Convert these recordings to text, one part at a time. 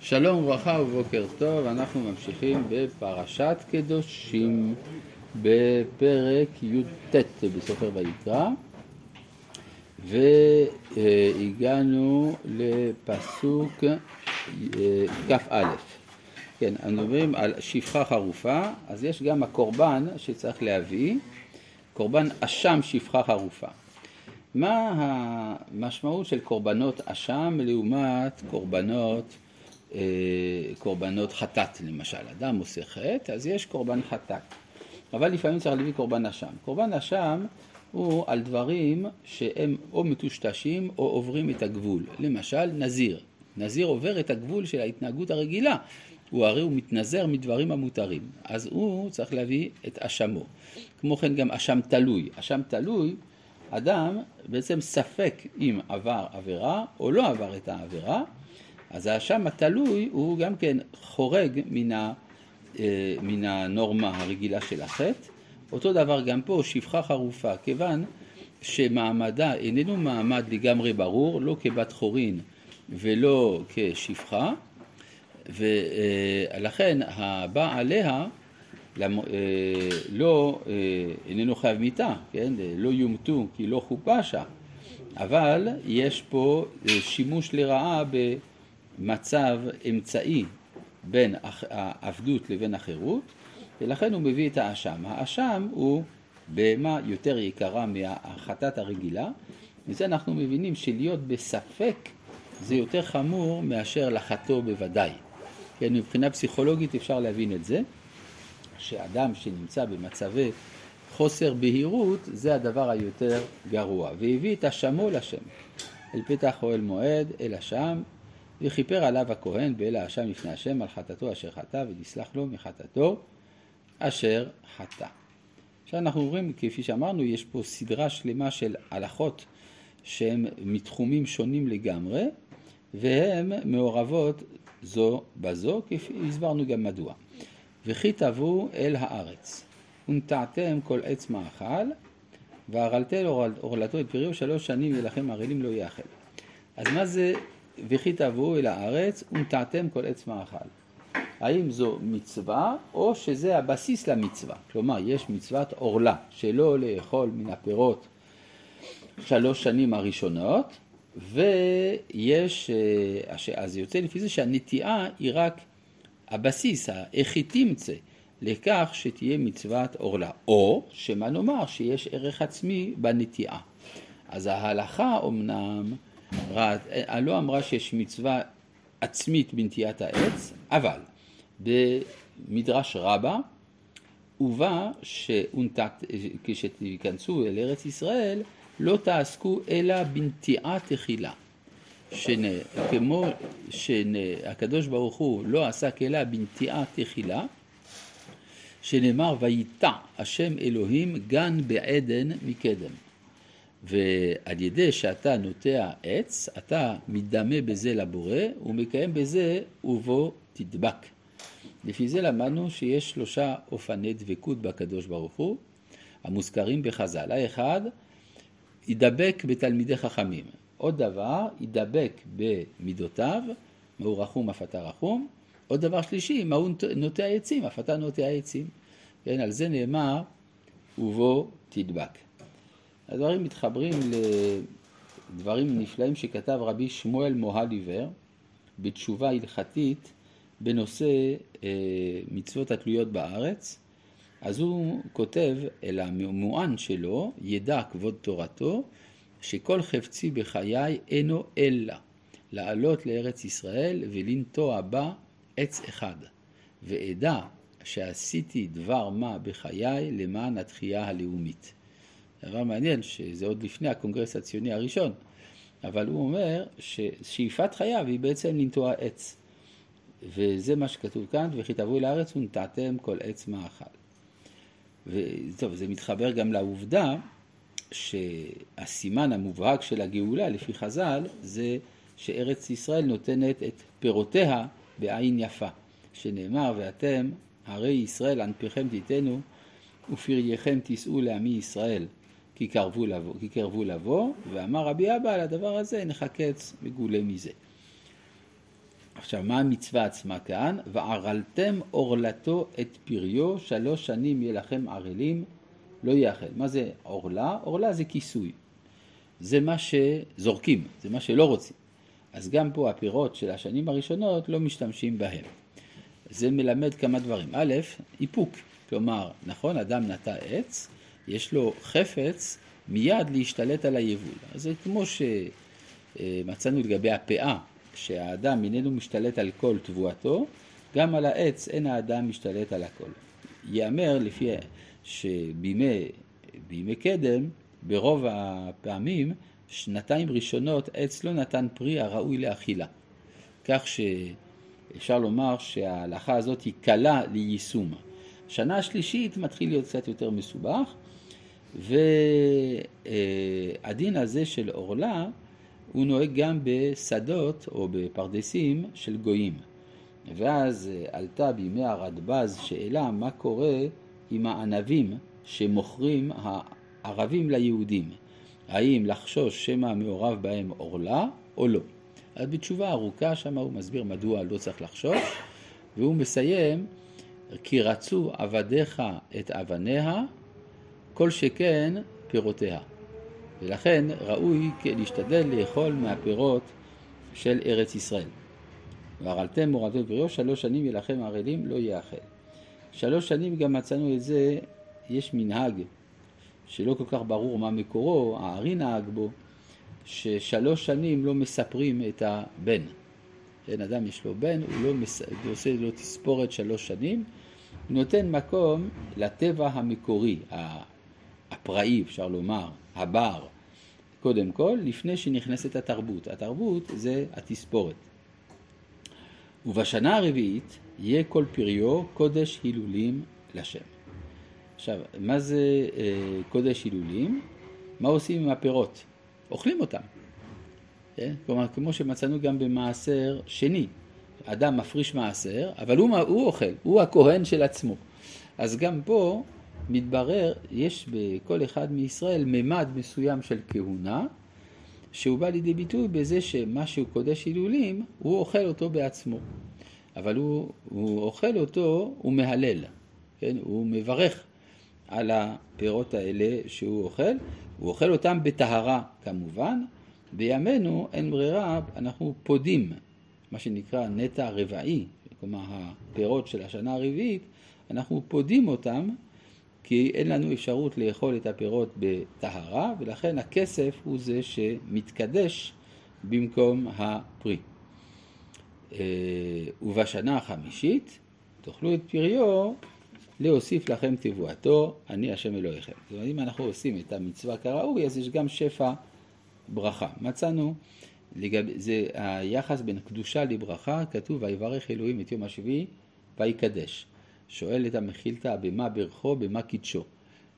שלום וברכה ובוקר טוב, אנחנו ממשיכים בפרשת קדושים בפרק י"ט בסופר ויקרא והגענו לפסוק אה, כ"א. כן, אנחנו מדברים על שפחה חרופה, אז יש גם הקורבן שצריך להביא, קורבן אשם שפחה חרופה. מה המשמעות של קורבנות אשם לעומת קורבנות, אה, קורבנות חטאת למשל? אדם עושה חטא, אז יש קורבן חטאת. אבל לפעמים צריך להביא קורבן אשם. קורבן אשם הוא על דברים שהם או מטושטשים או עוברים את הגבול. למשל, נזיר. נזיר עובר את הגבול של ההתנהגות הרגילה. הוא הרי הוא מתנזר מדברים המותרים. אז הוא צריך להביא את אשמו. כמו כן גם אשם תלוי. אשם תלוי אדם בעצם ספק אם עבר עבירה או לא עבר את העבירה, אז האשם התלוי הוא גם כן חורג מן, ה, אה, מן הנורמה הרגילה של החטא. אותו דבר גם פה, שפחה חרופה, כיוון שמעמדה איננו מעמד לגמרי ברור, לא כבת חורין ולא כשפחה, ולכן הבא עליה למ... אה, לא, אה, איננו חייב מיתה, כן? לא יומתו כי לא חופשה, אבל יש פה אה, שימוש לרעה במצב אמצעי בין העבדות לבין החירות, ולכן הוא מביא את האשם. האשם הוא בהמה יותר יקרה מהחטאת הרגילה, מזה אנחנו מבינים שלהיות בספק זה יותר חמור מאשר לחטוא בוודאי. כן, מבחינה פסיכולוגית אפשר להבין את זה. שאדם שנמצא במצבי חוסר בהירות, זה הדבר היותר גרוע. והביא את אשמו לשם, אל פתח אוהל מועד, אל אשם, וכיפר עליו הכהן באל האשם לפני השם על חטאתו אשר חטא, ונסלח לו מחטאתו אשר חטא. עכשיו אנחנו רואים, כפי שאמרנו, יש פה סדרה שלמה של הלכות שהן מתחומים שונים לגמרי, והן מעורבות זו בזו, כפי הסברנו גם מדוע. וכי תבואו אל הארץ, ונטעתם כל עץ מאכל, והרלתם אורלתו את פריו שלוש שנים ולכם ערלים לא יאכל. אז מה זה וכי תבואו אל הארץ ונטעתם כל עץ מאכל? האם זו מצווה או שזה הבסיס למצווה? כלומר, יש מצוות עורלה, שלא לאכול מן הפירות שלוש שנים הראשונות, ויש, אה, אז יוצא לפי זה שהנטיעה היא רק הבסיס, האיכי תמצא, לכך שתהיה מצוות עורלה. או שמה נאמר שיש ערך עצמי בנטיעה. אז ההלכה אמנם לא אמרה שיש מצווה עצמית בנטיית העץ, אבל במדרש רבה הובא כשתיכנסו אל ארץ ישראל לא תעסקו אלא בנטיעה תחילה. שכמו שהקדוש ברוך הוא לא עסק אלא בנטיעה תחילה, שנאמר ויטע השם אלוהים גן בעדן מקדם. ועל ידי שאתה נוטע עץ, אתה מדמה בזה לבורא ומקיים בזה ובו תדבק. לפי זה למדנו שיש שלושה אופני דבקות בקדוש ברוך הוא, המוזכרים בחז"ל. האחד, ידבק בתלמידי חכמים. עוד דבר, ידבק במידותיו, מהו רחום אף אתה רחום. עוד דבר שלישי, מהו נוטע עצים, אף אתה נוטע עצים. כן, על זה נאמר, ובו תדבק. הדברים מתחברים לדברים נפלאים שכתב רבי שמואל מוהליבר בתשובה הלכתית בנושא אה, מצוות התלויות בארץ. אז הוא כותב אל הממוען שלו, ידע כבוד תורתו, שכל חפצי בחיי אינו אלא לעלות לארץ ישראל ולנטוע בה עץ אחד, ואדע שעשיתי דבר מה בחיי למען התחייה הלאומית. דבר מעניין שזה עוד לפני הקונגרס הציוני הראשון, אבל הוא אומר ששאיפת חייו היא בעצם לנטוע עץ. וזה מה שכתוב כאן, וכי תבואו לארץ ונטעתם כל עץ מאכל. וטוב, זה מתחבר גם לעובדה שהסימן המובהק של הגאולה לפי חז"ל זה שארץ ישראל נותנת את פירותיה בעין יפה, שנאמר ואתם הרי ישראל ענפיכם תיתנו ופרייכם תישאו לעמי ישראל כי קרבו לבוא, כי קרבו לבוא ואמר רבי אבא על הדבר הזה נחקץ מגולה מזה. עכשיו, מה המצווה עצמה כאן? וערלתם עורלתו את פריו, שלוש שנים יהיה לכם ערלים, לא יאכל. מה זה עורלה? עורלה זה כיסוי. זה מה שזורקים, זה מה שלא רוצים. אז גם פה הפירות של השנים הראשונות לא משתמשים בהם. זה מלמד כמה דברים. א', איפוק, כלומר, נכון, אדם נטע עץ, יש לו חפץ מיד להשתלט על היבול. אז זה כמו שמצאנו לגבי הפאה, שהאדם איננו משתלט על כל תבואתו, גם על העץ אין האדם משתלט על הכל. ייאמר לפי שבימי קדם, ברוב הפעמים, שנתיים ראשונות עץ לא נתן פרי הראוי לאכילה. כך שאפשר לומר שההלכה הזאת היא קלה ליישום. שנה השלישית מתחיל להיות קצת יותר מסובך, והדין הזה של עורלה הוא נוהג גם בשדות או בפרדסים של גויים. ואז עלתה בימי הרדב"ז שאלה מה קורה עם הענבים שמוכרים הערבים ליהודים. האם לחשוש שמא מעורב בהם עורלה או לא. אז בתשובה ארוכה שם הוא מסביר מדוע לא צריך לחשוש, והוא מסיים כי רצו עבדיך את אבניה, כל שכן פירותיה. ולכן ראוי להשתדל לאכול מהפירות של ארץ ישראל. והרלתם מורדות בריאו, שלוש שנים ילחם ערלים לא יאכל. שלוש שנים גם מצאנו את זה, יש מנהג שלא כל כך ברור מה מקורו, הארי נהג בו, ששלוש שנים לא מספרים את הבן. כן, אדם יש לו בן, הוא לא מס... עושה לו תספורת שלוש שנים, הוא נותן מקום לטבע המקורי, הפראי, אפשר לומר, הבר, קודם כל, לפני שנכנסת התרבות. התרבות זה התספורת. ובשנה הרביעית יהיה כל פריו קודש הילולים לשם. עכשיו, מה זה אה, קודש הילולים? מה עושים עם הפירות? אוכלים אותם. כן? כלומר, כמו שמצאנו גם במעשר שני, אדם מפריש מעשר, אבל הוא, הוא אוכל, הוא הכהן של עצמו. אז גם פה מתברר, יש בכל אחד מישראל ממד מסוים של כהונה, שהוא בא לידי ביטוי בזה שמה שהוא קודש הילולים, הוא אוכל אותו בעצמו. אבל הוא, הוא אוכל אותו, הוא מהלל, כן? הוא מברך על הפירות האלה שהוא אוכל, הוא אוכל אותם בטהרה כמובן, בימינו אין ברירה, אנחנו פודים, מה שנקרא נטע רבעי, כלומר הפירות של השנה הרביעית, אנחנו פודים אותם כי אין לנו אפשרות לאכול את הפירות בטהרה, ולכן הכסף הוא זה שמתקדש במקום הפרי. אה, ובשנה החמישית תאכלו את פריו להוסיף לכם תבואתו, אני השם אלוהיכם. זאת אומרת, אם אנחנו עושים את המצווה כראוי, אז יש גם שפע ברכה. מצאנו, לגב, זה היחס בין קדושה לברכה, כתוב ויברך אלוהים את יום השביעי ויקדש. שואלת המחילתא במה ברכו, במה קידשו.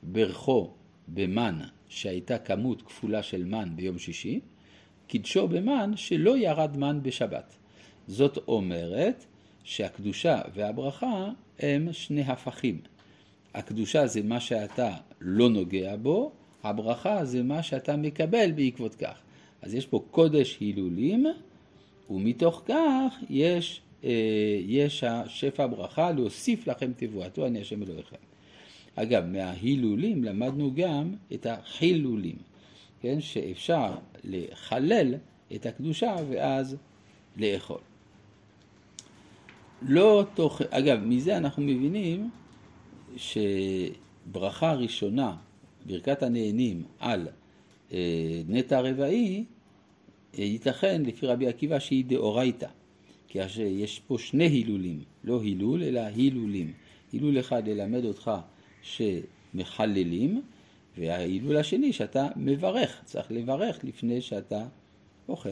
ברכו במן שהייתה כמות כפולה של מן ביום שישי, קידשו במן שלא ירד מן בשבת. זאת אומרת שהקדושה והברכה הם שני הפכים. הקדושה זה מה שאתה לא נוגע בו, הברכה זה מה שאתה מקבל בעקבות כך. אז יש פה קודש הילולים, ומתוך כך יש אה, יש השפע ברכה להוסיף לכם תבואתו, אני השם אלוהיכם. אגב, מההילולים למדנו גם את החילולים, כן, שאפשר לחלל את הקדושה ואז לאכול. לא תוך, אגב, מזה אנחנו מבינים שברכה ראשונה, ברכת הנהנים על אה, נטע רבעי, אה, ייתכן לפי רבי עקיבא שהיא דאורייתא. כי יש פה שני הילולים, לא הילול אלא הילולים. הילול אחד ללמד אותך שמחללים, וההילול השני שאתה מברך, צריך לברך לפני שאתה אוכל.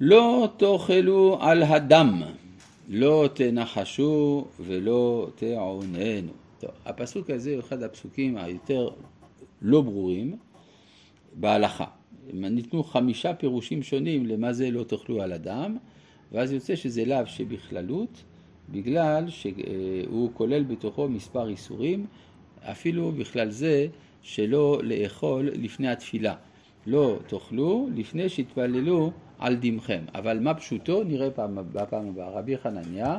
לא תאכלו על הדם, לא תנחשו ולא תעוננו. טוב, הפסוק הזה הוא אחד הפסוקים היותר לא ברורים בהלכה. ניתנו חמישה פירושים שונים למה זה לא תאכלו על אדם, ואז יוצא שזה לאו שבכללות, בגלל שהוא כולל בתוכו מספר איסורים, אפילו בכלל זה שלא לאכול לפני התפילה. לא תאכלו לפני שהתפללו על דמכם. אבל מה פשוטו? נראה פעם, בפעם הבאה. רבי חנניה